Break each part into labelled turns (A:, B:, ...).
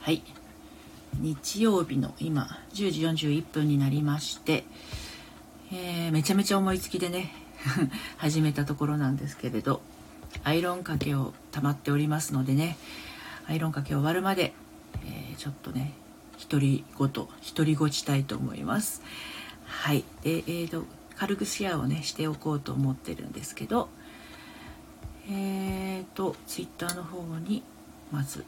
A: はい。日曜日の今10時41分になりまして、えー、めちゃめちゃ思いつきでね 始めたところなんですけれどアイロンかけを溜まっておりますのでねアイロンかけ終わるまで、えー、ちょっとね独り言独りごちたいと思います。はい。でえーと軽くシェアをねしておこうと思ってるんですけどえーとツイッターの方にまず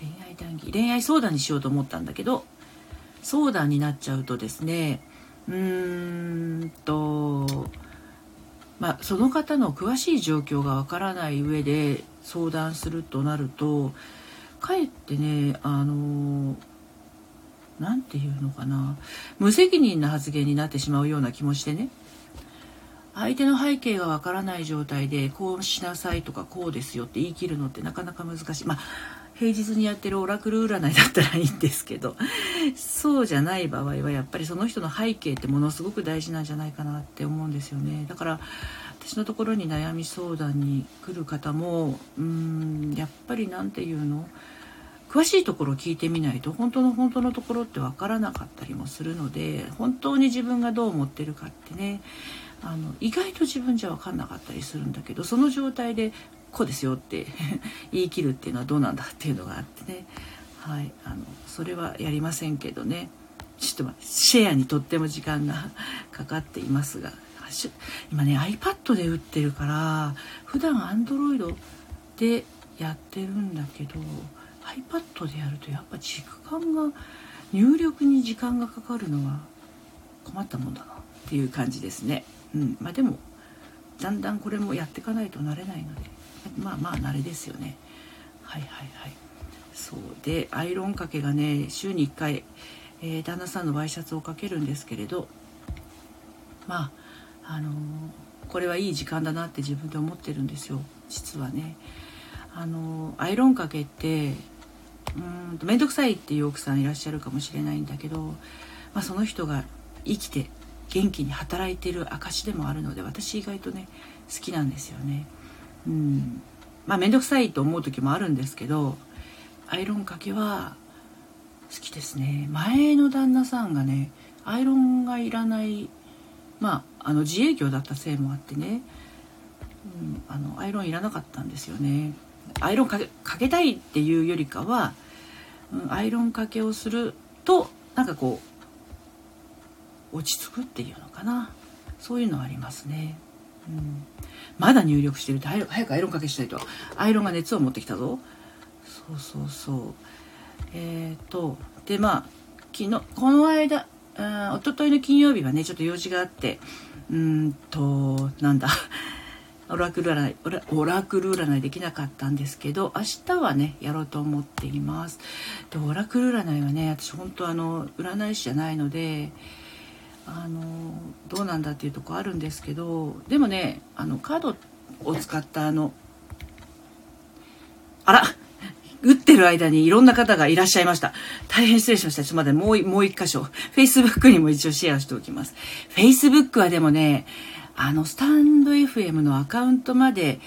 A: 恋愛談義恋愛相談にしようと思ったんだけど相談になっちゃうとですねうーんとまあその方の詳しい状況がわからない上で相談するとなるとかえってねあの何て言うのかな無責任な発言になってしまうような気もしてね相手の背景がわからない状態でこうしなさいとかこうですよって言い切るのってなかなか難しい。まあ平日にやってるオラクル占いだったらいいんですけどそうじゃない場合はやっぱりその人の背景ってものすごく大事なんじゃないかなって思うんですよね。だから私のところに悩み相談に来る方もうーんやっぱり何て言うの？詳しいところを聞いてみないと本当の本当のところって分からなかったりもするので本当に自分がどう思ってるかってねあの意外と自分じゃ分かんなかったりするんだけどその状態でこうですよって 言い切るっていうのはどうなんだっていうのがあってね。はいあのそれはやりませんけどね。ちょっとシェアにとっても時間がかかっていますが。今ね iPad で打ってるから普段 Android でやってるんだけど iPad でやるとやっぱ時間が入力に時間がかかるのは困ったもんだなっていう感じですね。うんまあ、でもだんだんこれもやっていかないとなれないのでまあまあ慣れですよね。はいはいはい。そうでアイロンかけがね週に1回、えー、旦那さんのワイシャツをかけるんですけれどまああのー、これはいい時間だなって自分で思ってるんですよ実はね。あのー、アイロンかけってうん面倒くさいっていう奥さんいらっしゃるかもしれないんだけど、まあ、その人が生きて元気に働いてる証でもあるので私意外とね好きなんですよね。うん。まあ面倒くさいと思う時もあるんですけどアイロンかけは好きですね。前の旦那さんがねアイロンがいらないまああの自営業だったせいもあってね、うん、あのアイロンいらなかったんですよね。アイロンかけたいっていうよりかは、うん、アイロンかけをするとなんかこう落ち着くっていうのかな。そういうのはありますね。まだ入力してる。って早くアイロンかけしたいと。アイロンが熱を持ってきたぞ。そうそうそう。えっ、ー、とでまあ昨日この間一昨日の金曜日はねちょっと用事があってうんとなんだ。オラクル占いオラオラクル占いできなかったんですけど明日はねやろうと思っています。でオラクル占いはね私本当あの占い師じゃないのであのどうなんだっていうとこあるんですけどでもねあのカードを使ったあのあら打ってる間にいろんな方がいらっしゃいました。大変失礼しました。ちょっとまだもう、もう一箇所。Facebook にも一応シェアしておきます。Facebook はでもね、あの、スタンド FM のアカウントまで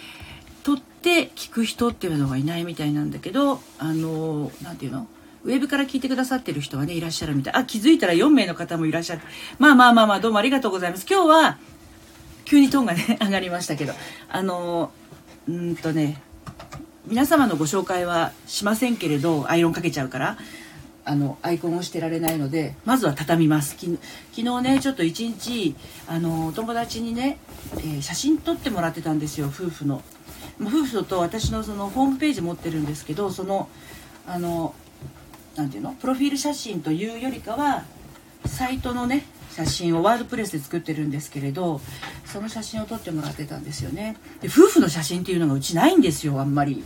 A: 取って聞く人っていうのがいないみたいなんだけど、あの、なんていうの？ウェブから聞いてくださってる人はね、いらっしゃるみたい。あ、気づいたら4名の方もいらっしゃって。まあまあまあまあ、どうもありがとうございます。今日は、急にトーンがね、上がりましたけど、あの、うんとね、皆様のご紹介はしませんけれど、アイロンかけちゃうから、あの、アイコンをしてられないので、まずは畳みます。昨日ね、ちょっと一日、あの、友達にね、えー、写真撮ってもらってたんですよ、夫婦の。夫婦と私のそのホームページ持ってるんですけど、その、あの、何ていうの？プロフィール写真というよりかはサイトのね写真をワードプレスで作ってるんですけれどその写真を撮ってもらってたんですよね。で夫婦の写真っていうのがうちないんですよあんまり。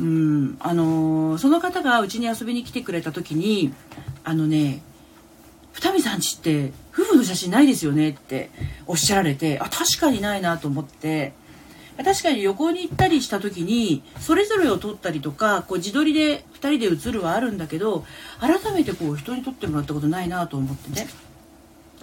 A: うんあのー、その方がうちに遊びに来てくれた時にあのね二見さんちって夫婦の写真ないですよねっておっしゃられてあ確かにないなと思って確かに旅行に行ったりした時にそれぞれを撮ったりとかこう自撮りで2人で写るはあるんだけど改めてこう人に撮ってもらったことないなと思ってね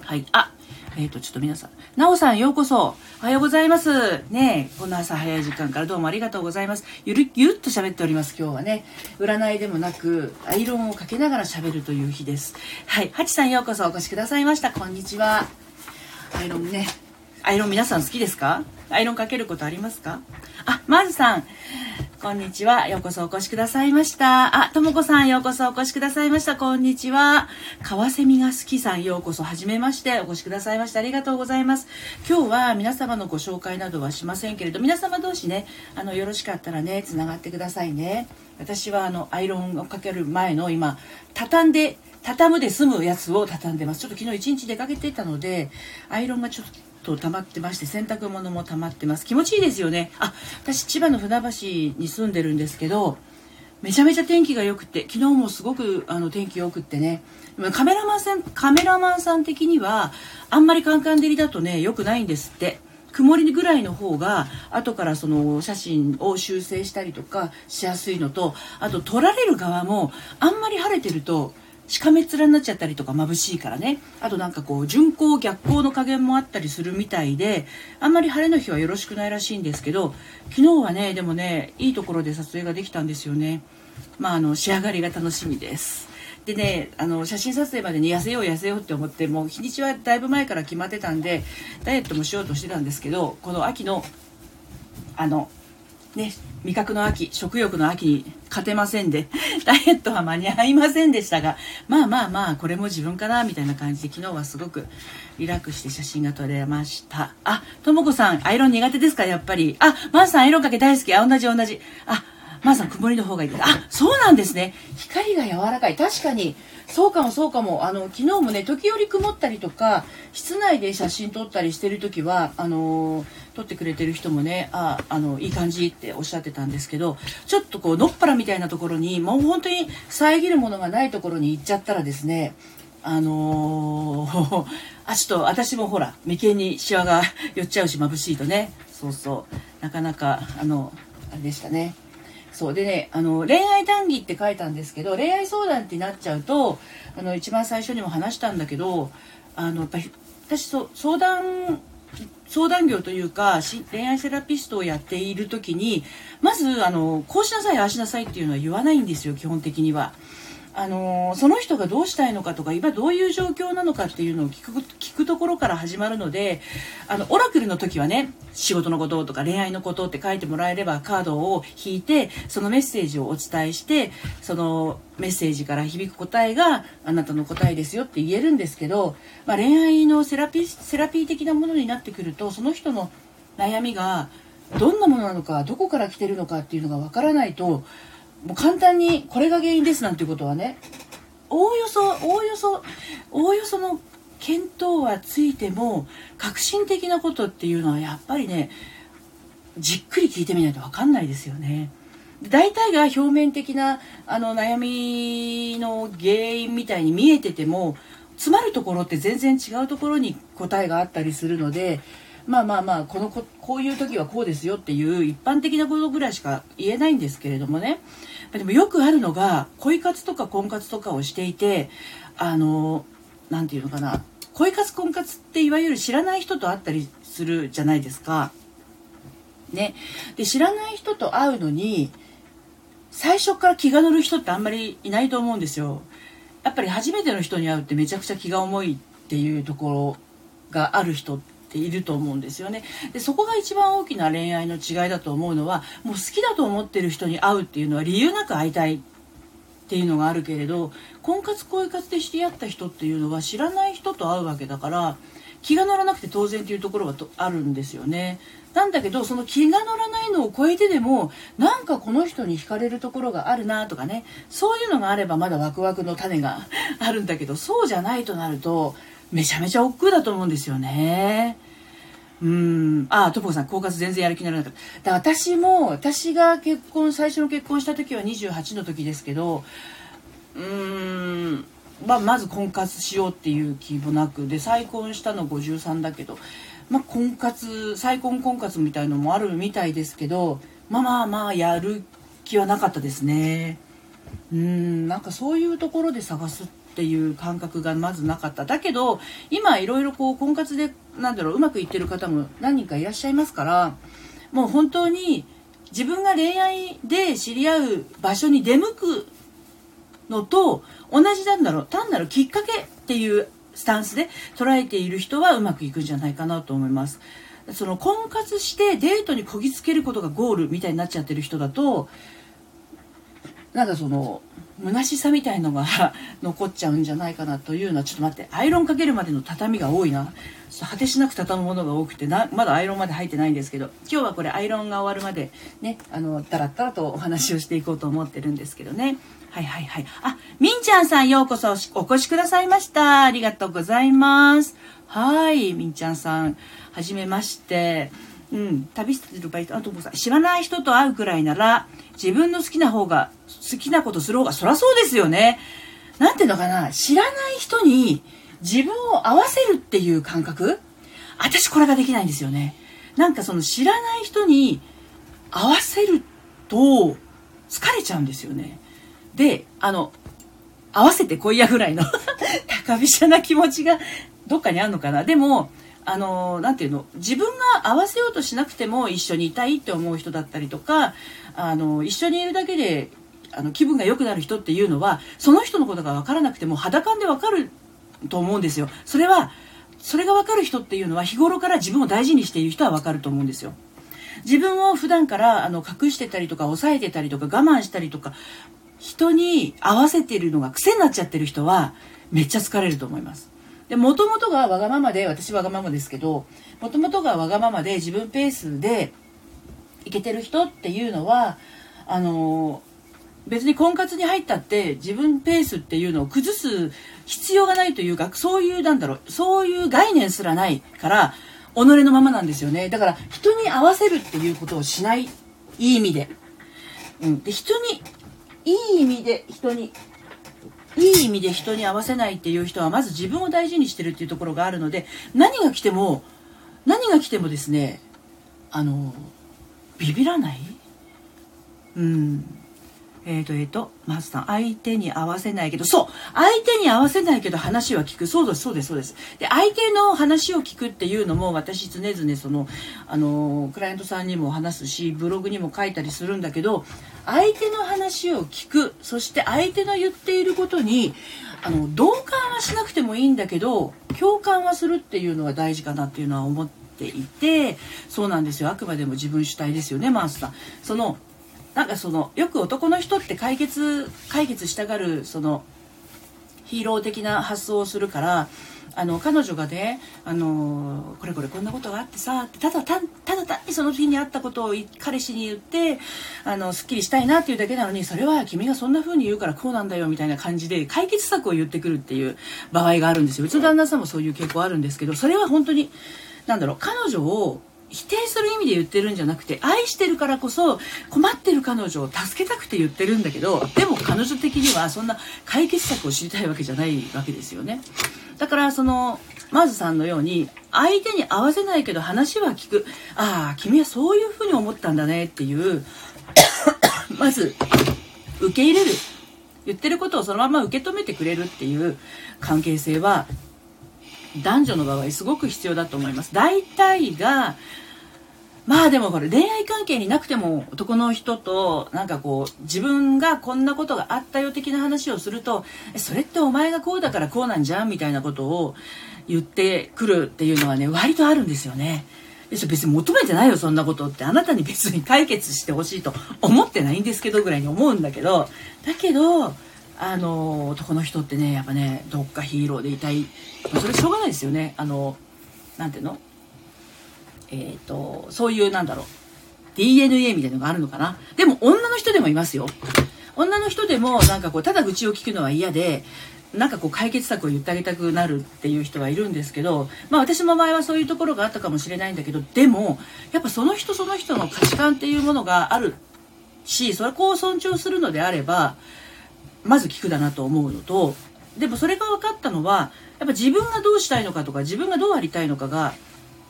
A: はいあえっ、ー、と、ちょっと皆さん。なおさん、ようこそ。おはようございます。ねこんな朝早い時間からどうもありがとうございます。ゆる、ゆるっと喋っております、今日はね。占いでもなく、アイロンをかけながら喋るという日です。はい。はちさん、ようこそお越しくださいました。こんにちは。アイロンね。アイロン皆さん好きですか？アイロンかけることありますか？あ、まずさん。こんにちは。ようこそお越しくださいました。あ、ともこさん、ようこそお越しくださいました。こんにちは。カワセミが好きさん、ようこそはじめまして、お越しくださいました。ありがとうございます。今日は皆様のご紹介などはしませんけれど、皆様同士ね、あの、よろしかったらね、つながってくださいね。私は、あの、アイロンをかける前の今、畳んで、畳むで済むやつを畳んでます。ちょっと昨日一日出かけていたので、アイロンがちょっとと溜まってまして洗濯物も溜まってます。気持ちいいですよね。あ私千葉の船橋に住んでるんですけどめちゃめちゃ天気が良くて昨日もすごくあの天気良くってね。カメラマンさんカメラマンさん的にはあんまりカンカン照りだとね良くないんですって。曇りぐらいの方が後からその写真を修正したりとかしやすいのとあと撮られる側もあんまり晴れてるとしかめっ面になっちゃったりとか眩しいからね。あとなんかこう順光逆光の加減もあったりするみたいであんまり晴れの日はよろしくないらしいんですけど昨日はねでもねいいところで撮影ができたんですよね。まああの仕上がりが楽しみです。でねあの写真撮影までに痩せよう痩せようって思ってもう日にちはだいぶ前から決まってたんでダイエットもしようとしてたんですけどこの秋のあのね、味覚の秋、食欲の秋に勝てませんで、ダイエットは間に合いませんでしたが、まあまあまあ、これも自分かな、みたいな感じで、昨日はすごくリラックスして写真が撮れました。あ、ともこさん、アイロン苦手ですかやっぱり。あ、マーさん、アイロンかけ大好き。あ、同じ同じ。あ、マーさん、曇りの方がいい。あ、そうなんですね。光が柔らかい。確かに、そうかもそうかもあの昨日もね時折曇ったりとか室内で写真撮ったりしてる時はあの撮ってくれてる人もねああのいい感じっておっしゃってたんですけどちょっとこうのっぱらみたいなところにもう本当に遮るものがないところに行っちゃったらですねあのー、あちょっと私もほら眉間にシワが寄っちゃうし眩しいとね。そうそう。なかなかあのあれでしたね。そう。でねあの恋愛談義って書いたんですけど恋愛相談ってなっちゃうとあの一番最初にも話したんだけどあのやっぱり私そ相談相談業というか恋愛セラピストをやっている時にまずあのこうしなさいああしなさいっていうのは言わないんですよ基本的には。あのその人がどうしたいのかとか今どういう状況なのかっていうのを聞く聞くところから始まるのであのオラクルの時はね仕事のこととか恋愛のことって書いてもらえればカードを引いてそのメッセージをお伝えしてそのメッセージから響く答えがあなたの答えですよって言えるんですけど、まあ、恋愛のセラピセラピー的なものになってくるとその人の悩みがどんなものなのかどこから来てるのかっていうのがわからないともう簡単にこれが原因ですなんていうことはねおおよそおおよそおおよその見当はついても革新的なことっていうのはやっぱりねじっくり聞いてみないと分かんないですよね。大体が表面的なあの悩みの原因みたいに見えてても詰まるところって全然違うところに答えがあったりするのでまあまあまあこのここういう時はこうですよっていう一般的なことぐらいしか言えないんですけれどもねでもよくあるのが恋活とか婚活とかをしていてあの何て言うのかな恋活婚活っていわゆる知らない人と会ったりするじゃないですか。ね、で知らない人と会うのに最初から気が乗る人ってあんまりいないと思うんですよ。やっぱり初めての人に会うってめちゃくちゃ気が重いっていうところがある人っていると思うんですよねでそこが一番大きな恋愛の違いだと思うのはもう好きだと思ってる人に会うっていうのは理由なく会いたいっていうのがあるけれど婚活恋活で知り合った人っていうのは知らない人と会うわけだから気が乗らなくて当然っていうところがあるんですよね。なんだけどその気が乗らないのを超えてでもなんかこの人に惹かれるところがあるなとかねそういうのがあればまだワクワクの種があるんだけどそうじゃないとなるとめちゃめちゃ億劫だと思うんですよね。うん。ああ、トポさん、婚活全然やる気にならなかった。だ私も、私が結婚、最初の結婚した時は28の時ですけど、うーん、まあ、まず婚活しようっていう気もなく、で、再婚したの53だけど、まあ、婚活、再婚婚活みたいのもあるみたいですけど、まあまあまあ、やる気はなかったですね。うん、なんかそういうところで探すっていう感覚がまずなかっただけど今いろいろこう婚活でなんだろううまくいってる方も何人かいらっしゃいますからもう本当に自分が恋愛で知り合う場所に出向くのと同じなんだろう単なるきっかけっていうスタンスで捉えている人はうまくいくんじゃないかなと思います。その婚活してデートにこぎつけることがゴールみたいになっちゃってる人だとなんかその虚しさみたいのが 残っちゃうんじゃないかなというのはちょっと待ってアイロンかけるまでの畳が多いな。果てしなく畳むものが多くてなまだアイロンまで入ってないんですけど今日はこれアイロンが終わるまでねあのだらったらとお話をしていこうと思ってるんですけどね。はいはいはい。あみんちゃんさんようこそお越しくださいました。ありがとうございます。はいみんちゃんさん。はじめまして。うん、旅してる場合あともさ知らない人と会うくらいなら自分の好きな方が好きなことする方がそりゃそうですよね。なんていうのかな知らない人に自分を合わせるっていう感覚私これができないんですよね。なんかその知らない人に合わせると疲れちゃうんですよね。で、あの、合わせてこいやぐらいの 高飛車な気持ちがどっかにあるのかな。でも、あの、なんていうの、自分が合わせようとしなくても一緒にいたいって思う人だったりとか、あの、一緒にいるだけであの気分が良くなる人っていうのはその人のことが分からなくても肌感で分かると思うんですよ。それはそれが分かる人っていうのは日頃から自分を大事にしている人は分かると思うんですよ。自分を普段からあの隠してたりとか抑えてたりとか我慢したりとか人に合わせているのが癖になっちゃってる人はめっちゃ疲れると思います。でもともとがわがままで私わがままですけどもともとがわがままで自分ペースでいけてる人っていうのはあの別に婚活に入ったって自分ペースっていうのを崩す必要がないというかそういうなんだろうそういう概念すらないから己のままなんですよね。だから人に合わせるっていうことをしないいい意味で,、うん、で人にいい意味で人にいい意味で人に合わせないっていう人はまず自分を大事にしてるっていうところがあるので何が来ても何が来てもですねあのビビらないうんえっ、ー、と、えっ、ー、と、マスさん、相手に合わせないけど、そう相手に合わせないけど話は聞く。そうです、そうです、そうです。で、相手の話を聞くっていうのも、私常々その、あの、クライアントさんにも話すし、ブログにも書いたりするんだけど、相手の話を聞く、そして相手の言っていることに、あの、同感はしなくてもいいんだけど、共感はするっていうのが大事かなっていうのは思っていて、そうなんですよ。あくまでも自分主体ですよね、マースさん。その、なんかそのよく男の人って解決解決したがるそのヒーロー的な発想をするからあの彼女がねあのこれこれこんなことがあってさただたただ単にその日にあったことを彼氏に言ってあのすっきりしたいなっていうだけなのにそれは君がそんな風に言うからこうなんだよみたいな感じで解決策を言ってくるっていう場合があるんですよ。うちの旦那さんもそういう傾向あるんですけどそれは本当になんだろう彼女を否定する意味で言ってるんじゃなくて愛してるからこそ困ってる彼女を助けたくて言ってるんだけどでも彼女的にはそんな解決策を知りたいわけじゃないわけですよね。だからそのマーズさんのように相手に合わせないけど話は聞く。ああ君はそういうふうに思ったんだねっていう。まず受け入れる。言ってることをそのまま受け止めてくれるっていう関係性は男女の場合すごく必要だと思います。大体がまあでもこれ恋愛関係になくても男の人となんかこう自分がこんなことがあったよ的な話をするとそれってお前がこうだからこうなんじゃんみたいなことを言ってくるっていうのはね割とあるんですよね。別に求めてないよそんなことって。あなたに別に解決してほしいと思ってないんですけどぐらいに思うんだけど。だけどあの男の人ってねやっぱねどっかヒーローでいたい、それしょうがないですよね。あのなんていうの？えっ、ー、とそういうなんだろう DNA みたいなのがあるのかな。でも女の人でもいますよ。女の人でもなんかこうただ愚痴を聞くのは嫌でなんかこう解決策を言ってあげたくなるっていう人はいるんですけど、まあ私の場合はそういうところがあったかもしれないんだけど、でも、やっぱその人その人の価値観っていうものがあるし、それを尊重するのであれば、まず聞くだなと思うのとでもそれが分かったのはやっぱ自分がどうしたいのかとか自分がどうありたいのかが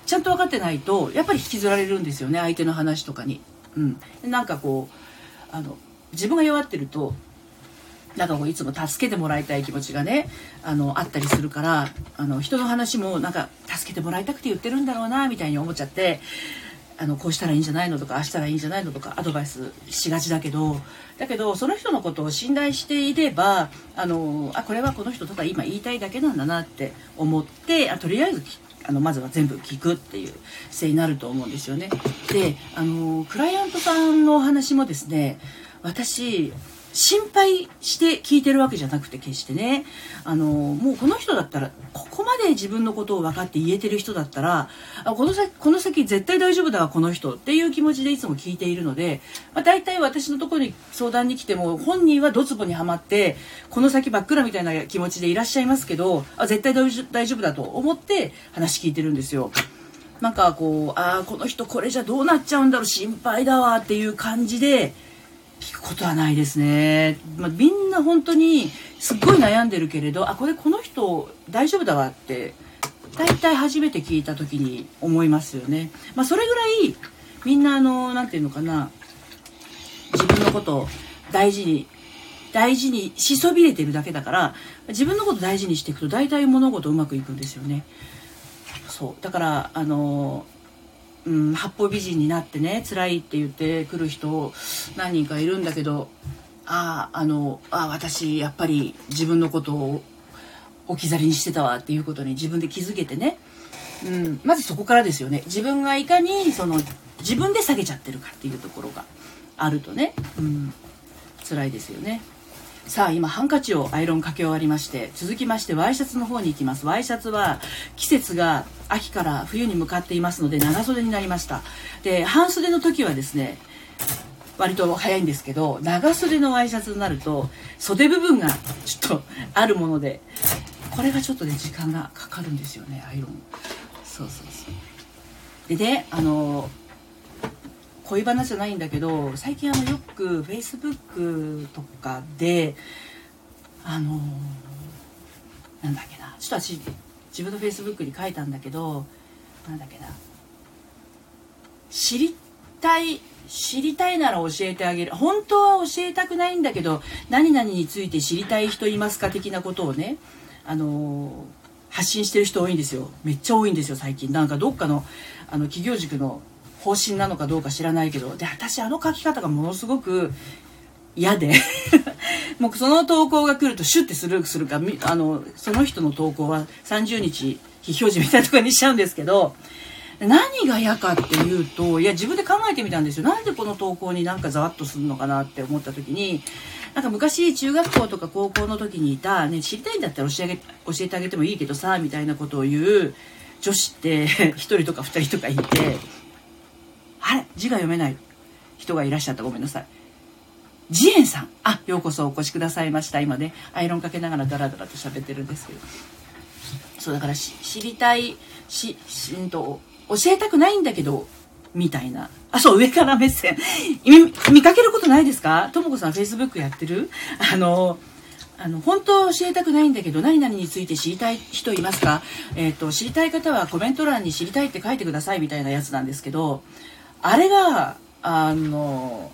A: ちゃんと分かってないとやっぱり引きずられるんですよね相手の話とかに。うん、なんかこうあの自分が弱ってるとなんかこういつも助けてもらいたい気持ちがねあのあったりするからあの人の話もなんか助けてもらいたくて言ってるんだろうなみたいに思っちゃってあのこうしたらいいんじゃないのとかあしたらいいんじゃないのとかアドバイスしがちだけどだけどその人のことを信頼していればあのあこれはこの人ただ今言いたいだけなんだなって思ってあとりあえずあのまずは全部聞くっていう姿勢になると思うんですよね。であのクライアントさんのお話もですね私心配して聞いてるわけじゃなくて決してねあのもうこの人だったらここまで自分のことを分かって言えてる人だったらあこの先この先絶対大丈夫だわこの人っていう気持ちでいつも聞いているので、まあ、大体私のところに相談に来ても本人はドツボにはまってこの先真っ暗みたいな気持ちでいらっしゃいますけどあ絶対大丈夫だと思って話聞いてるんですよ。なんかこうああこの人これじゃどうなっちゃうんだろう心配だわっていう感じで聞くことはないですね、まあ、みんな本当にすっごい悩んでるけれどあこれこの人大丈夫だわって大体初めて聞いた時に思いますよね、まあ、それぐらいみんなあの何て言うのかな自分のことを大事に大事にしそびれてるだけだから自分のこと大事にしていくと大体物事うまくいくんですよね。そう。だからあのうん、八方美人になってね辛いって言ってくる人何人かいるんだけどあああのあ私やっぱり自分のことを置き去りにしてたわっていうことに自分で気づけてね、うん、まずそこからですよね。自分がいかにその自分で下げちゃってるかっていうところがあるとね、うん、辛いですよね。さあ今ハンカチをアイロンかけ終わりまして続きましてワイシャツの方に行きます。ワイシャツは季節が秋から冬に向かっていますので長袖になりました。で半袖の時はですね割と早いんですけど長袖のワイシャツになると袖部分がちょっとあるものでこれがちょっとね時間がかかるんですよねアイロン。そうそうそう。でねあの恋バナじゃないんだけど最近あのよくフェイスブックとかであのなんだっけなちょっと私自分のフェイスブックに書いたんだけどなんだっけな知りたい知りたいなら教えてあげる。本当は教えたくないんだけど何々について知りたい人いますか的なことをねあの発信してる人多いんですよ。めっちゃ多いんですよ最近。なんかどっかのあの企業塾の方針なのかどうか知らないけどで私あの書き方がものすごく嫌で もうその投稿が来るとシュッてスルーするかあのその人の投稿は30日非表示みたいなとこにしちゃうんですけど何が嫌かっていうといや自分で考えてみたんですよなんでこの投稿になんかざわっとするのかなって思った時になんか昔中学校とか高校の時にいた、ね、知りたいんだったら教え教えてあげてもいいけどさみたいなことを言う女子って 1人とか2人とかいて。あれ字が読めない。人がいらっしゃった。ごめんなさい。ジエンさん。あようこそお越しくださいました。今ねアイロンかけながらダラダラと喋ってるんですけど。そうだから知りたいししんと教えたくないんだけどみたいな。あそう上から目線。見かけることないですか？ともこさんフェイスブックやってる？あのあの本当教えたくないんだけど何々について知りたい人いますか、えーと知りたい方はコメント欄に知りたいって書いてくださいみたいなやつなんですけどあれが、あの、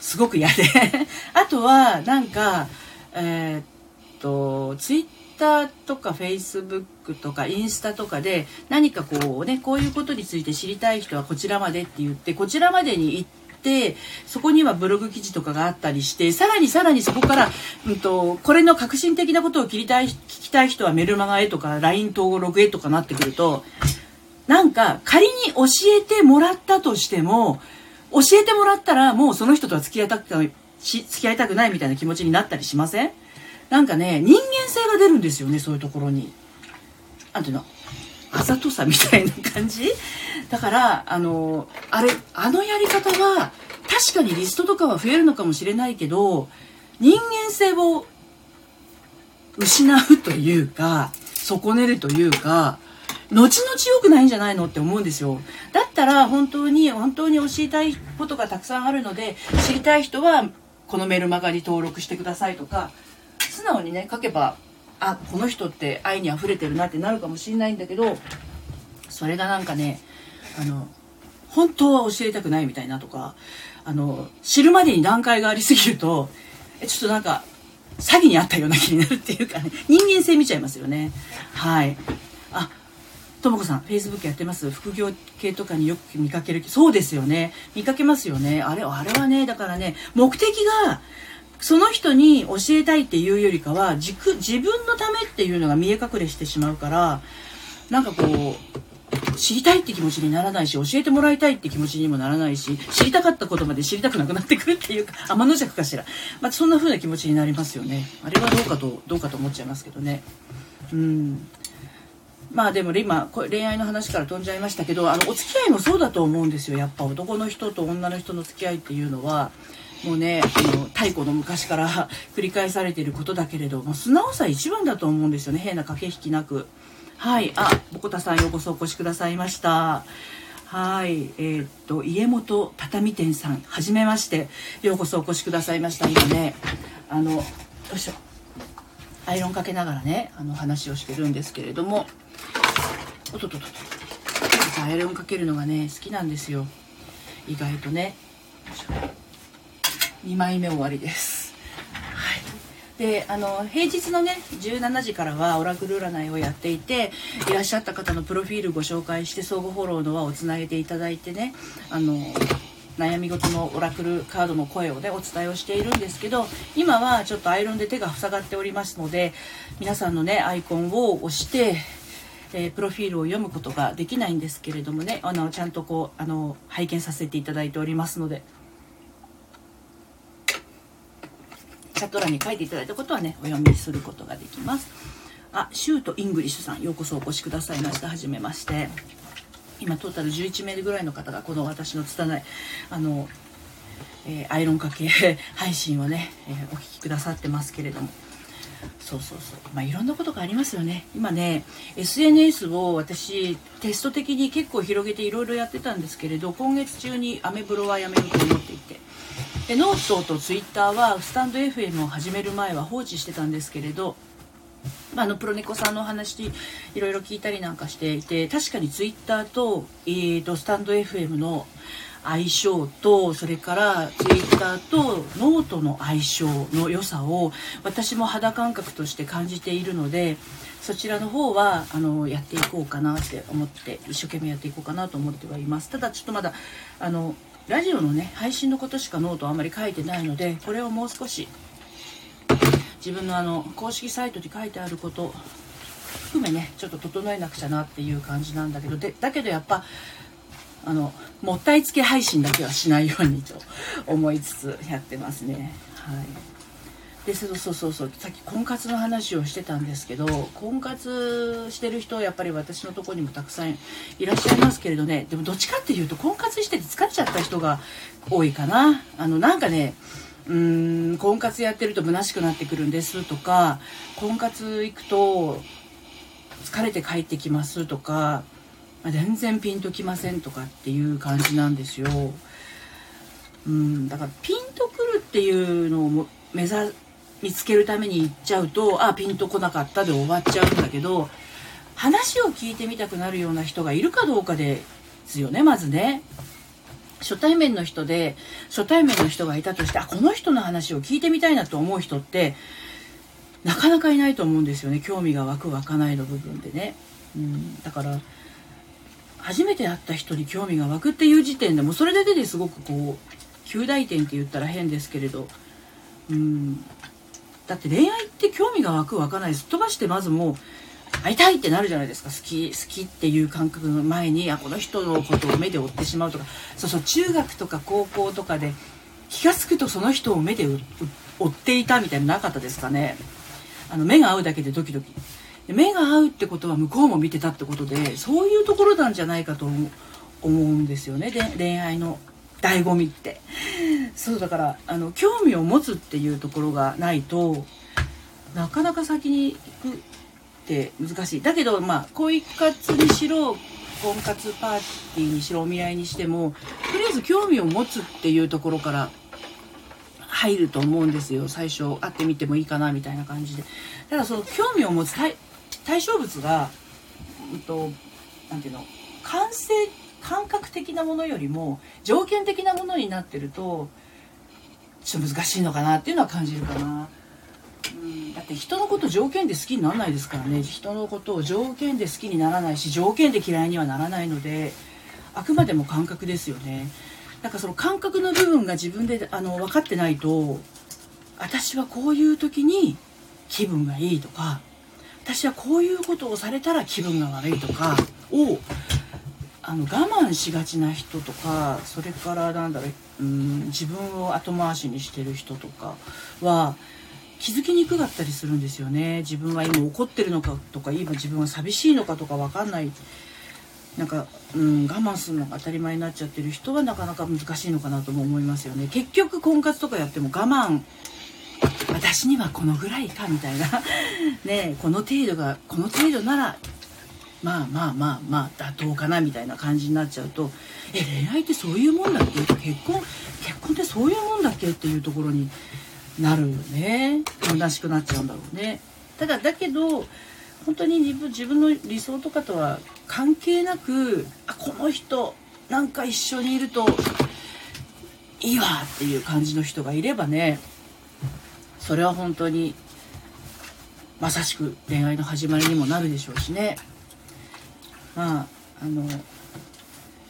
A: すごく嫌で。あとは、なんか、えー、っと、ツイッターとかフェイスブックとかインスタとかで何かこうね、こういうことについて知りたい人はこちらまでって言って、こちらまでに行って、そこにはブログ記事とかがあったりして、さらにさらにそこから、うんと、これの革新的なことを聞きたい、聞きたい人はメルマガへとか LINE 登録へとかなってくると、なんか仮に教えてもらったとしても教えてもらったらもうその人とは付き合いたく付き合いたくないみたいな気持ちになったりしません？なんかね人間性が出るんですよねそういうところに。なんていうの？あざとさみたいな感じ？だからあのあれあのやり方は確かにリストとかは増えるのかもしれないけど人間性を失うというか損ねるというか々良くないんじゃないのって思うんですよ。だったら本当に本当に教えたいことがたくさんあるので知りたい人はこのメルマガに登録してくださいとか素直にね書けばあこの人って愛に溢れてるなってなるかもしれないんだけどそれがなんかねあの本当は教えたくないみたいなとかあの知るまでに段階がありすぎるとちょっとなんか詐欺にあったような気になるっていうかね人間性見ちゃいますよねはいともこさん、フェイスブックやってます副業系とかによく見かける。そうですよね。見かけますよね。あれ、あれはね、だからね、目的が、その人に教えたいっていうよりかは、自自分のためっていうのが見え隠れしてしまうから、なんかこう、知りたいって気持ちにならないし、教えてもらいたいって気持ちにもならないし、知りたかったことまで知りたくなくなってくるっていうか、天の弱かしら。まあ、そんな風な気持ちになりますよね。あれはどうかと、どうかと思っちゃいますけどね。うん。まあでも今恋愛の話から飛んじゃいましたけどあのお付き合いもそうだと思うんですよ。やっぱ男の人と女の人の付き合いっていうのは。もうねあの太古の昔から 繰り返されていることだけれども素直さ一番だと思うんですよね。変な駆け引きなく。はい。あぼこたさんようこそお越しくださいました。はい。えー、っと家元畳店さんはじめまして。ようこそお越しくださいました。今ねあのよいしょアイロンかけながらねあの話をしてるんですけれども。おとととと。アイロンかけるのがね好きなんですよ。意外とね。2枚目終わりです。はい。であの平日のね17時からはオラクル占いをやっていていらっしゃった方のプロフィールご紹介して相互フォローの輪をつなげていただいてねあの悩み事のオラクルカードの声をねお伝えをしているんですけど今はちょっとアイロンで手が塞がっておりますので皆さんのねアイコンを押してえー、プロフィールを読むことができないんですけれどもねあのちゃんとこうあの拝見させていただいておりますので。チャット欄に書いていただいたことはねお読みすることができます。あシュートイングリッシュさんようこそお越しくださいました。はじめまして。今トータル11名ぐらいの方がこの私の拙いあの、えー、アイロンかけ 配信をね、えー、お聴きくださってますけれども。そうそうそう。まあいろんなことがありますよね。今ね SNS を私テスト的に結構広げていろいろやってたんですけれど今月中にアメブロはやめようと思っていて。でノートとツイッターはスタンド FM を始める前は放置してたんですけれどあのプロネコさんのお話いろいろ聞いたりなんかしていて確かにツイッターと,、えーとスタンド FM の相性とそれからツイッターとノートの相性の良さを私も肌感覚として感じているのでそちらの方はあのやっていこうかなって思って一生懸命やっていこうかなと思ってはいます。ただちょっとまだあのラジオのね配信のことしかノートあんまり書いてないのでこれをもう少し自分のあの公式サイトに書いてあること含めねちょっと整えなくちゃなっていう感じなんだけどでだけどやっぱあのもったいつけ配信だけはしないようにと 思いつつやってますね。はい。でそうそうそうそう。さっき婚活の話をしてたんですけど婚活してる人やっぱり私のとこにもたくさんいらっしゃいますけれどね。でもどっちかっていうと婚活してて疲れちゃった人が多いかな。あのなんかねうーん婚活やってると虚しくなってくるんですとか婚活行くと疲れて帰ってきますとか全然ピンときませんとかっていう感じなんですよ。うん、だからピンとくるっていうのを目指見つけるために行っちゃうとあピンとこなかったで終わっちゃうんだけど話を聞いてみたくなるような人がいるかどうかですよねまずね。初対面の人で初対面の人がいたとしてあこの人の話を聞いてみたいなと思う人ってなかなかいないと思うんですよね。興味が湧く湧かないの部分でね。うん、だから初めて会った人に興味が湧くっていう時点でもうそれだけですごくこう旧大点って言ったら変ですけれど。うん。だって恋愛って興味が湧く湧かないす。っ飛ばしてまずもう会いたいってなるじゃないですか。好き好きっていう感覚の前にあこの人のことを目で追ってしまうとか。そうそう中学とか高校とかで気が付くとその人を目で追っていたみたいななかったですかね。あの目が合うだけでドキドキ。目が合うってことは向こうも見てたってことでそういうところなんじゃないかと思うんですよね。で恋愛の醍醐味って。そうだからあの興味を持つっていうところがないとなかなか先に行くって難しい。だけどまあ恋活にしろ婚活パーティーにしろお見合いにしてもとりあえず興味を持つっていうところから入ると思うんですよ。最初会ってみてもいいかなみたいな感じで。ただその興味を持つ対象物が、うんと、なんていうの感性感覚的なものよりも条件的なものになってるとちょっと難しいのかなっていうのは感じるかな。うって人のこと条件で好きにならないですからね。人のことを条件で好きにならないし条件で嫌いにはならないのであくまでも感覚ですよね。なんかその感覚の部分が自分であの分かってないと私はこういう時に気分がいいとか私はこういうことをされたら気分が悪いとかをあの我慢しがちな人とかそれからなんだろううん自分を後回しにしてる人とかは気づきにくかったりするんですよね。自分は今怒ってるのかとか今自分は寂しいのかとか分かんない。なんか、うん、我慢するのが当たり前になっちゃってる人はなかなか難しいのかなとも思いますよね。結局婚活とかやっても我慢私にはこのぐらいかみたいな。ねこの程度がこの程度ならまあまあまあまあ妥当かなみたいな感じになっちゃうとえ恋愛ってそういうもんだっけ？結婚結婚ってそういうもんだっけ？っていうところになるよね。虚しくなっちゃうんだろうね。ただだけど本当に自分自分の理想とかとは関係なくあこの人なんか一緒にいるといいわっていう感じの人がいればねそれは本当にまさしく恋愛の始まりにもなるでしょうしね。まああの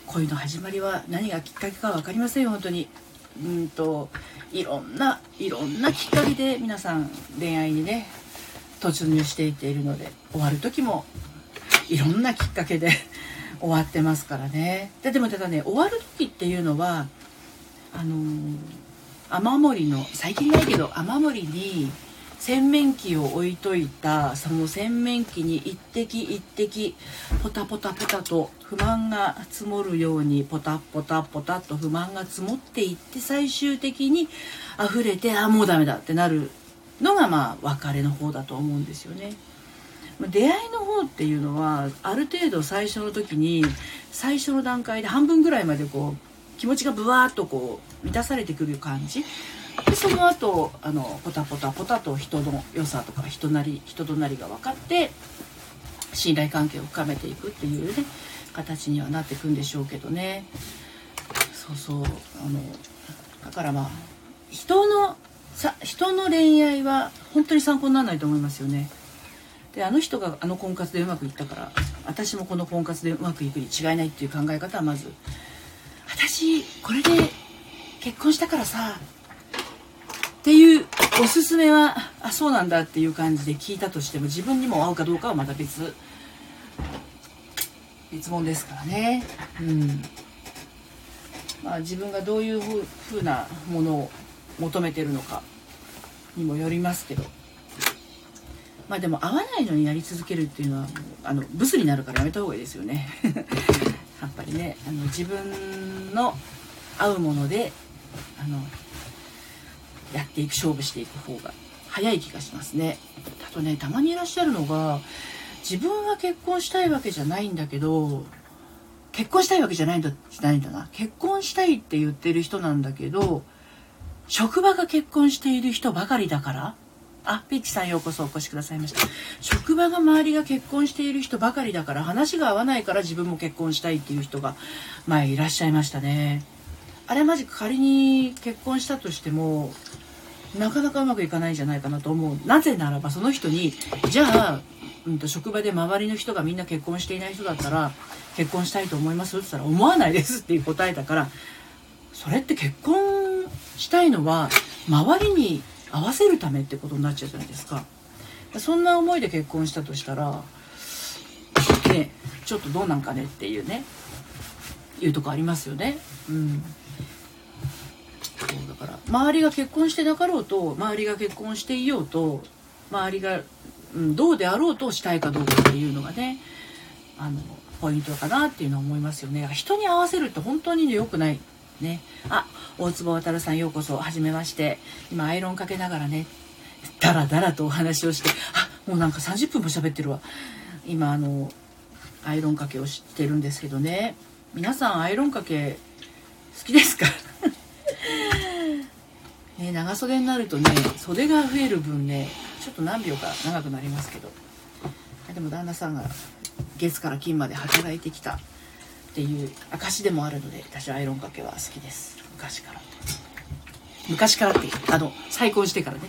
A: 恋の始まりは何がきっかけか分かりませんよ本当に。うんといろんないろんなきっかけで皆さん恋愛にね突入していっているので終わる時もいろんなきっかけで 終わってますからね。ででもただね終わる時っていうのはあのー、雨漏りの最近ないけど雨漏りに洗面器を置いといたその洗面器に一滴一滴ポタポタポタと不満が積もるようにポタポタポタと不満が積もっていって最終的に溢れてあもうダメだってなるのがまあ別れの方だと思うんですよね。出会いの方っていうのはある程度最初の時に最初の段階で半分ぐらいまでこう気持ちがブワーッとこう満たされてくる感じでその後あのポタポタポタと人の良さとか人なり人となりが分かって信頼関係を深めていくっていうね形にはなっていくんでしょうけどね。そうそう。あのだからまあ人のさ人の恋愛は本当に参考にならないと思いますよね。であの人があの婚活でうまくいったから私もこの婚活でうまくいくに違いないっていう考え方はまず私これで結婚したからさっていうおすすめはあそうなんだっていう感じで聞いたとしても自分にも合うかどうかはまた別別物ですからね。うん。まあ自分がどういうふうなものを求めてるのかにもよりますけど。まあでも合わないのにやり続けるっていうのはあのブスになるからやめた方がいいですよね。やっぱりねあの自分の合うものであのやっていく勝負していく方が早い気がしますね。あとねたまにいらっしゃるのが自分は結婚したいわけじゃないんだけど結婚したいわけじゃないんだじゃないんだな。結婚したいって言ってる人なんだけど職場が結婚している人ばかりだからあピッチさんようこそお越しくださいました。職場が周りが結婚している人ばかりだから話が合わないから自分も結婚したいっていう人が前いらっしゃいましたね。あれマジ仮に結婚したとしてもなかなかうまくいかないんじゃないかなと思う。なぜならばその人にじゃあ、うんと、職場で周りの人がみんな結婚していない人だったら結婚したいと思います？って言ったら思わないですっていう答えだからそれって結婚したいのは周りに合わせるためってことになっちゃうじゃないですか。そんな思いで結婚したとしたらねちょっとどうなんかねっていうねいうとこありますよね。うん。だから。周りが結婚してなかろうと周りが結婚していようと周りが、うん、どうであろうとしたいかどうかっていうのがねあのポイントかなっていうのは思いますよね。人に合わせるって本当に良くないね。あ大坪渉さんようこそはじめまして。今アイロンかけながらねダラダラとお話をしてあもうなんか30分も喋ってるわ。今あのアイロンかけをしてるんですけどね。皆さんアイロンかけ好きですか？ね、長袖になるとね袖が増える分ねちょっと何秒か長くなりますけど。でも旦那さんが月から金まで働いてきた。っていう証でもあるので私はアイロンかけは好きです。昔から。昔からってあの再婚してからね。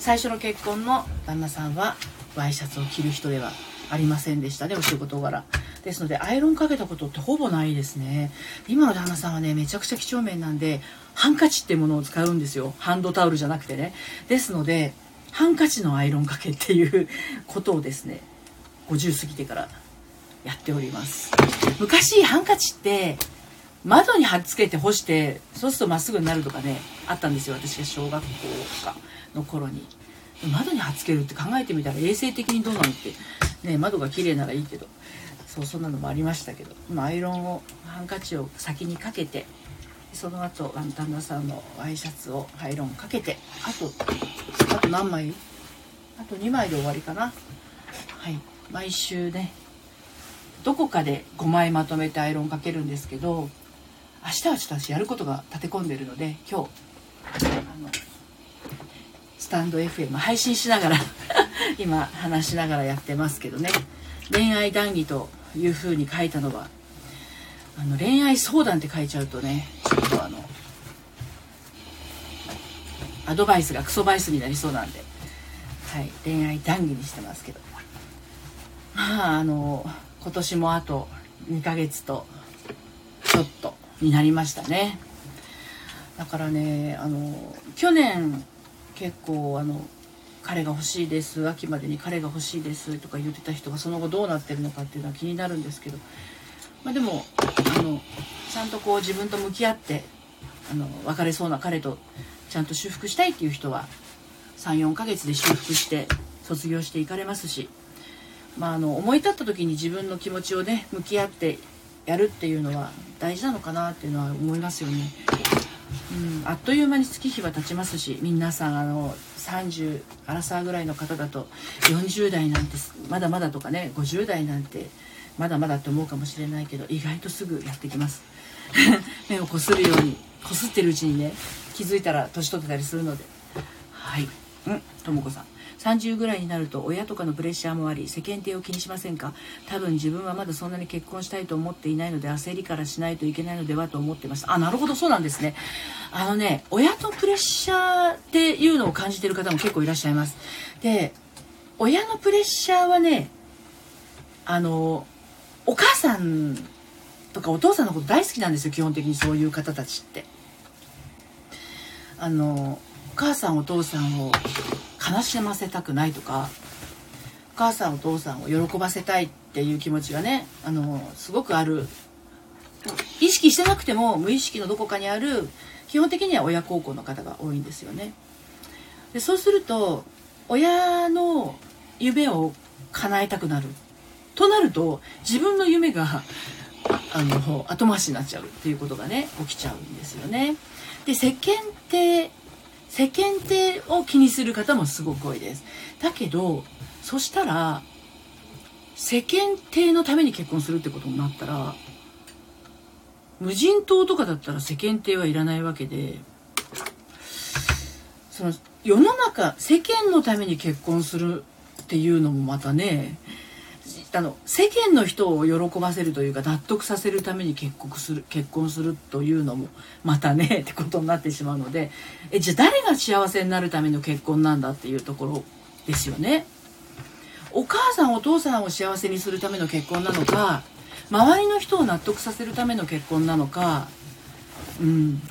A: 最初の結婚の旦那さんはワイシャツを着る人ではありませんでした。ねお仕事柄。ですのでアイロンかけたことってほぼないですね。今の旦那さんはねめちゃくちゃ几帳面なんでハンカチっていうものを使うんですよ。ハンドタオルじゃなくてね。ですのでハンカチのアイロンかけっていうことをですね50過ぎてからやっております。昔ハンカチって窓に貼っつけて干してそうするとまっすぐになるとかねあったんですよ。私が小学校とかの頃に。窓に貼っつけるって考えてみたら衛生的にどうなのってね窓が綺麗ならいいけど。そうそんなのもありましたけどアイロンをハンカチを先にかけてその後旦那さんのワイシャツをアイロンかけてあとあと何枚？あと2枚で終わりかな。はい。毎週ねどこかで5枚まとめてアイロンかけるんですけど明日はちょっと私やることが立て込んでるので今日あのスタンド FM 配信しながら 今話しながらやってますけどね。恋愛談義というふうに書いたのはあの恋愛相談って書いちゃうとねちょっとあのアドバイスがクソバイスになりそうなんで、はい、恋愛談義にしてますけど。まああの今年もあと2ヶ月とちょっとになりましたね。だからねあの去年結構あの彼が欲しいです秋までに彼が欲しいですとか言ってた人がその後どうなってるのかっていうのは気になるんですけど、まあ、でもあのちゃんとこう自分と向き合ってあの別れそうな彼とちゃんと修復したいっていう人は34ヶ月で修復して卒業していかれますし、まあ、あの思い立った時に自分の気持ちをね向き合ってやるっていうのは大事なのかなっていうのは思いますよね。うん、あっという間に月日は経ちますし皆さんあの30アラサーぐらいの方だと40代なんてまだまだとかね50代なんてまだまだって思うかもしれないけど意外とすぐやってきます。目をこするようにこすってるうちにね気づいたら年取ってたりするので。はい。うんとも子さん。30ぐらいになると親とかのプレッシャーもあり世間体を気にしませんか？多分自分はまだそんなに結婚したいと思っていないので焦りからしないといけないのではと思ってましたあなるほどそうなんですね。あのね親とプレッシャーっていうのを感じてる方も結構いらっしゃいます。で親のプレッシャーはねあのお母さんとかお父さんのこと大好きなんですよ基本的に。そういう方たちって。あのお母さんお父さんを悲しませたくないとかお母さんお父さんを喜ばせたいっていう気持ちがねあのすごくある。意識してなくても無意識のどこかにある基本的には親孝行の方が多いんですよね。でそうすると親の夢を叶えたくなる。となると自分の夢があの後回しになっちゃうっていうことがね起きちゃうんですよね。で世間って世間体を気にする方もすごく多いです。だけどそしたら世間体のために結婚するってことになったら無人島とかだったら世間体はいらないわけでその世の中世間のために結婚するっていうのもまたねあの世間の人を喜ばせるというか納得させるために結婚する結婚するというのもまたね ってことになってしまうのでえじゃあ誰が幸せになるための結婚なんだっていうところですよね。お母さんお父さんを幸せにするための結婚なのか周りの人を納得させるための結婚なのかうん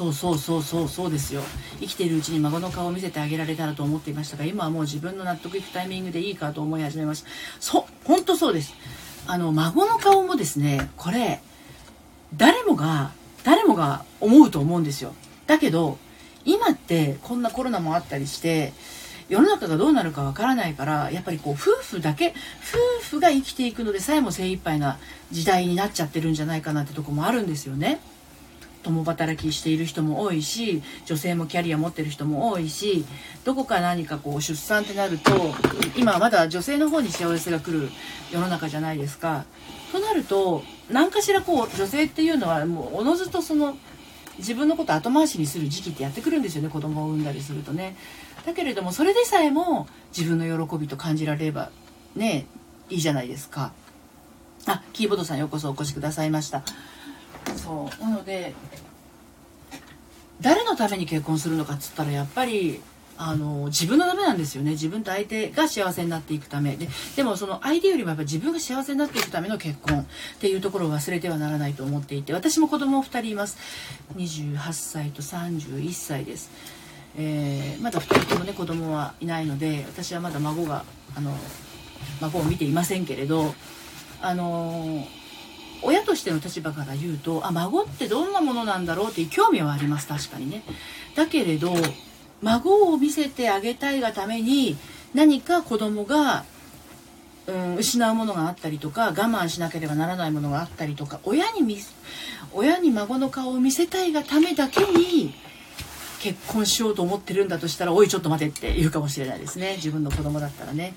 A: そうそうそうそうそうですよ。生きているうちに孫の顔を見せてあげられたらと思っていましたが今はもう自分の納得いくタイミングでいいかと思い始めましたそう本当そうです。あの孫の顔もですねこれ誰もが誰もが思うと思うんですよ。だけど今ってこんなコロナもあったりして世の中がどうなるかわからないからやっぱりこう夫婦だけ夫婦が生きていくのでさえも精一杯な時代になっちゃってるんじゃないかなってとこもあるんですよね。共働きしている人も多いし女性もキャリア持ってる人も多いしどこか何かこう出産ってなると今はまだ女性の方に幸せが来る世の中じゃないですか。となると何かしらこう女性っていうのはもうおのずとその自分のこと後回しにする時期ってやってくるんですよね子供を産んだりするとね。だけれどもそれでさえも自分の喜びと感じられればねいいじゃないですか。あキーボードさんようこそお越しくださいました。そう。なので誰のために結婚するのかっつったらやっぱりあの自分のためなんですよね。自分と相手が幸せになっていくため。ででもその相手よりもやっぱ自分が幸せになっていくための結婚。っていうところを忘れてはならないと思っていて。私も子供2人います。28歳と31歳です、えー、まだ2人ともね子供はいないので私はまだ孫があの孫を見ていませんけれどあの親としての立場から言うとあ孫ってどんなものなんだろうっていう興味はあります確かにねだけれど孫を見せてあげたいがために何か子供が、うん、失うものがあったりとか我慢しなければならないものがあったりとか親に見親に孫の顔を見せたいがためだけに結婚しようと思ってるんだとしたら「おいちょっと待て」って言うかもしれないですね自分の子供だったらね。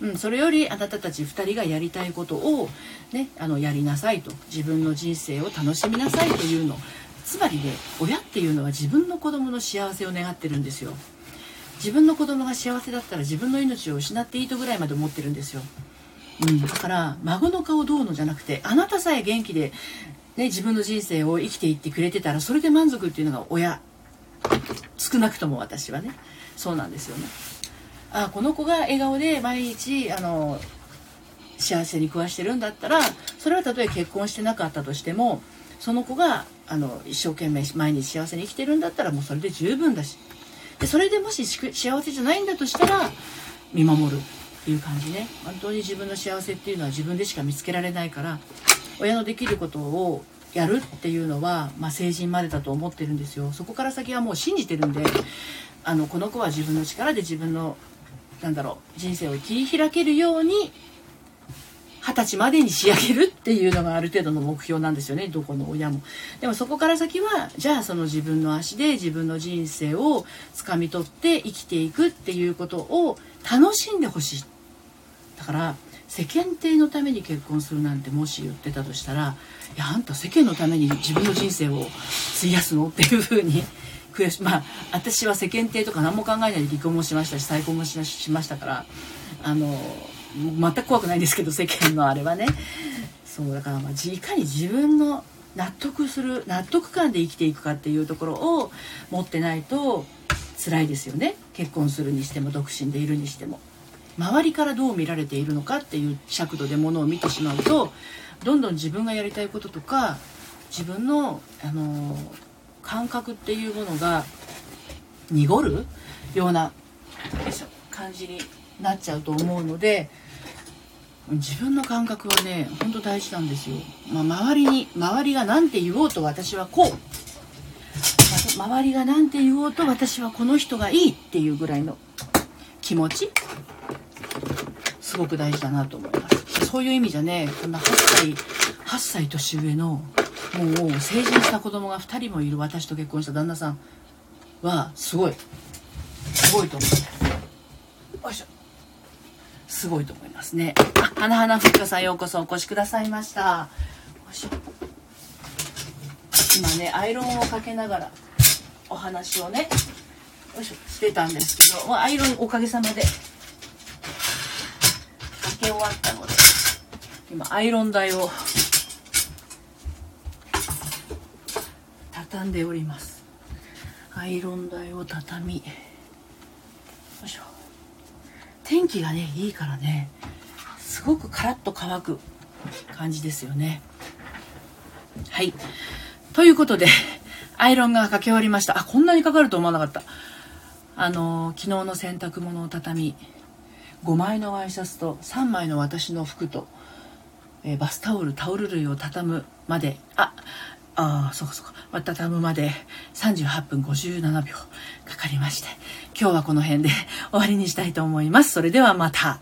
A: うん、それよりあなたたち2人がやりたいことを、ね、あのやりなさいと。自分の人生を楽しみなさいというの。つまりね親っていうのは自分の子供の幸せを願ってるんですよ。自分の子供が幸せだったら自分の命を失っていいとぐらいまで思ってるんですよ、うん、だから孫の顔どうのじゃなくてあなたさえ元気で、ね、自分の人生を生きていってくれてたらそれで満足っていうのが親。少なくとも私はね。そうなんですよね。あこの子が笑顔で毎日あの幸せに暮らしてるんだったらそれはたとえ結婚してなかったとしてもその子があの一生懸命毎日幸せに生きてるんだったらもうそれで十分だし。でそれでもし幸せじゃないんだとしたら見守るっていう感じね。本当に自分の幸せっていうのは自分でしか見つけられないから親のできることをやるっていうのは、まあ、成人までだと思ってるんですよ。そこから先はもう信じてるんであのこの子は自分の力で自分のなんだろう人生を切り開けるように二十歳までに仕上げるっていうのがある程度の目標なんですよねどこの親も。でもそこから先はじゃあその自分の足で自分の人生をつかみ取って生きていくっていうことを楽しんでほしい。だから世間体のために結婚するなんてもし言ってたとしたらいやあんた世間のために自分の人生を費やすの？っていうふうに悔し まあ私は世間体とか何も考えないで離婚もしましたし再婚もしましたからあの全く怖くないんですけど世間のあれはね。そうだからまあいかに自分の納得する納得感で生きていくかっていうところを持ってないと辛いですよね。結婚するにしても独身でいるにしても。周りからどう見られているのかっていう尺度でものを見てしまうとどんどん自分がやりたいこととか自分の、あの感覚っていうものが濁るような感じになっちゃうと思うので自分の感覚はねほんと大事なんですよ、まあ、周りに周りが何て言おうと私はこう。周りが何て言おうと私はこの人がいいっていうぐらいの気持ち。すごく大事だなと思います。そういう意味じゃねこんな8歳8歳年上のもう成人した子供が2人もいる私と結婚した旦那さんはすごい。すごいと思う。よいしょすごいと思いますね。あ花花ふっかさんようこそお越しくださいました。今ねアイロンをかけながらお話をねよいしょ。してたんですけどアイロンおかげさまでかけ終わったので今アイロン台をんでおります。アイロン台を畳みよいしょ。天気がねいいからねすごくカラッと乾く感じですよね。はい。ということでアイロンがかけ終わりました。あこんなにかかると思わなかった。あの昨日の洗濯物を畳み5枚のワイシャツと3枚の私の服と、え、バスタオルタオル類を畳むまで。あああそうかそうか。畳むまで38分57秒かかりまして今日はこの辺で終わりにしたいと思います。それではまた。